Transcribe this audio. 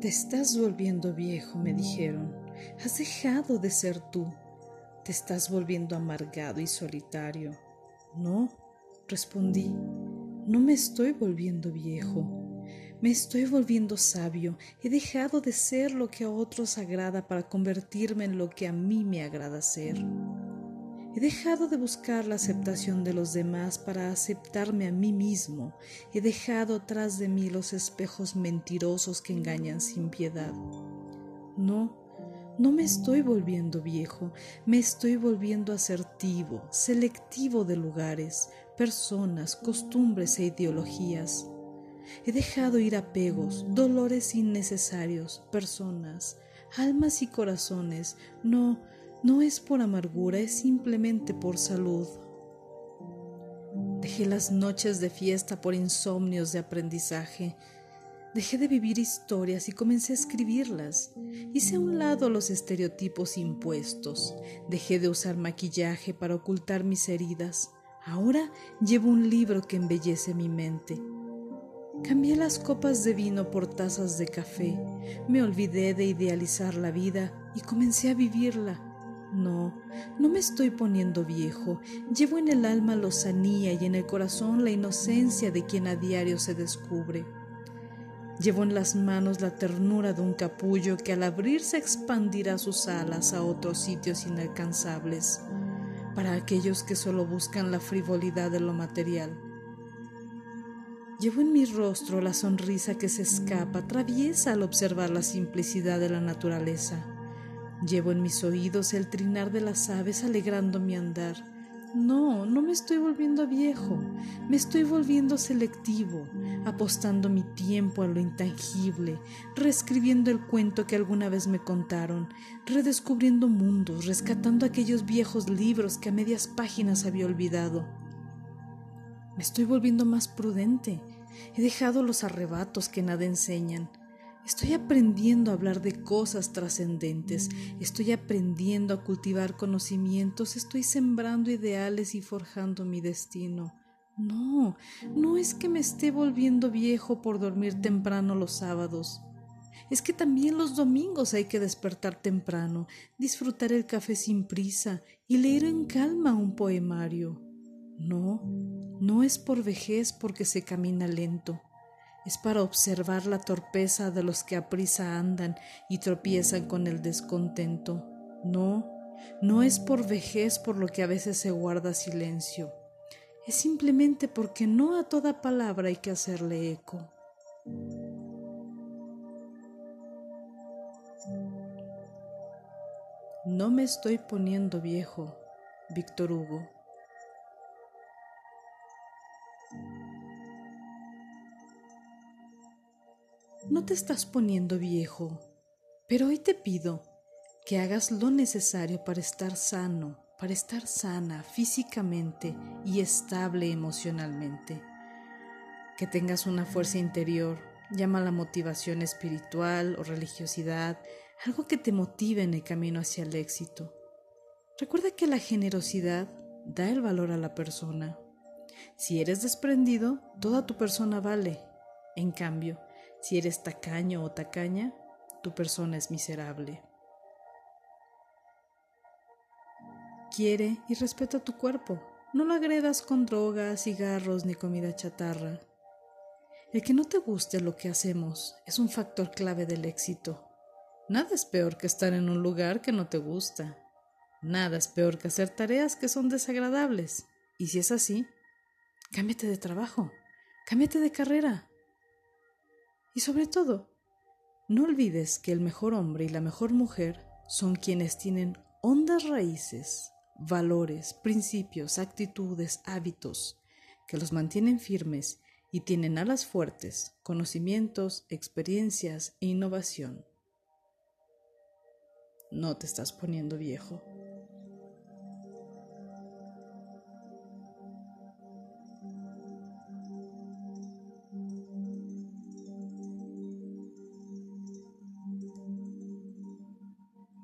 Te estás volviendo viejo, me dijeron. Has dejado de ser tú. Te estás volviendo amargado y solitario. No, respondí, no me estoy volviendo viejo. Me estoy volviendo sabio. He dejado de ser lo que a otros agrada para convertirme en lo que a mí me agrada ser. He dejado de buscar la aceptación de los demás para aceptarme a mí mismo. He dejado atrás de mí los espejos mentirosos que engañan sin piedad. No, no me estoy volviendo viejo, me estoy volviendo asertivo, selectivo de lugares, personas, costumbres e ideologías. He dejado ir apegos, dolores innecesarios, personas, almas y corazones. No, no es por amargura, es simplemente por salud. Dejé las noches de fiesta por insomnios de aprendizaje. Dejé de vivir historias y comencé a escribirlas. Hice a un lado los estereotipos impuestos. Dejé de usar maquillaje para ocultar mis heridas. Ahora llevo un libro que embellece mi mente. Cambié las copas de vino por tazas de café. Me olvidé de idealizar la vida y comencé a vivirla. No, no me estoy poniendo viejo. Llevo en el alma lozanía y en el corazón la inocencia de quien a diario se descubre. Llevo en las manos la ternura de un capullo que al abrirse expandirá sus alas a otros sitios inalcanzables, para aquellos que solo buscan la frivolidad de lo material. Llevo en mi rostro la sonrisa que se escapa, traviesa al observar la simplicidad de la naturaleza. Llevo en mis oídos el trinar de las aves alegrando mi andar. No, no me estoy volviendo viejo, me estoy volviendo selectivo, apostando mi tiempo a lo intangible, reescribiendo el cuento que alguna vez me contaron, redescubriendo mundos, rescatando aquellos viejos libros que a medias páginas había olvidado. Me estoy volviendo más prudente, he dejado los arrebatos que nada enseñan, Estoy aprendiendo a hablar de cosas trascendentes, estoy aprendiendo a cultivar conocimientos, estoy sembrando ideales y forjando mi destino. No, no es que me esté volviendo viejo por dormir temprano los sábados. Es que también los domingos hay que despertar temprano, disfrutar el café sin prisa y leer en calma un poemario. No, no es por vejez porque se camina lento es para observar la torpeza de los que a prisa andan y tropiezan con el descontento. No, no es por vejez por lo que a veces se guarda silencio. Es simplemente porque no a toda palabra hay que hacerle eco. No me estoy poniendo viejo, Víctor Hugo. No te estás poniendo viejo, pero hoy te pido que hagas lo necesario para estar sano, para estar sana físicamente y estable emocionalmente. Que tengas una fuerza interior, llama la motivación espiritual o religiosidad, algo que te motive en el camino hacia el éxito. Recuerda que la generosidad da el valor a la persona. Si eres desprendido, toda tu persona vale. En cambio, si eres tacaño o tacaña, tu persona es miserable. Quiere y respeta tu cuerpo. No lo agredas con drogas, cigarros ni comida chatarra. El que no te guste lo que hacemos es un factor clave del éxito. Nada es peor que estar en un lugar que no te gusta. Nada es peor que hacer tareas que son desagradables. Y si es así, cámbiate de trabajo, cámbiate de carrera, y sobre todo, no olvides que el mejor hombre y la mejor mujer son quienes tienen hondas raíces, valores, principios, actitudes, hábitos, que los mantienen firmes y tienen alas fuertes, conocimientos, experiencias e innovación. No te estás poniendo viejo.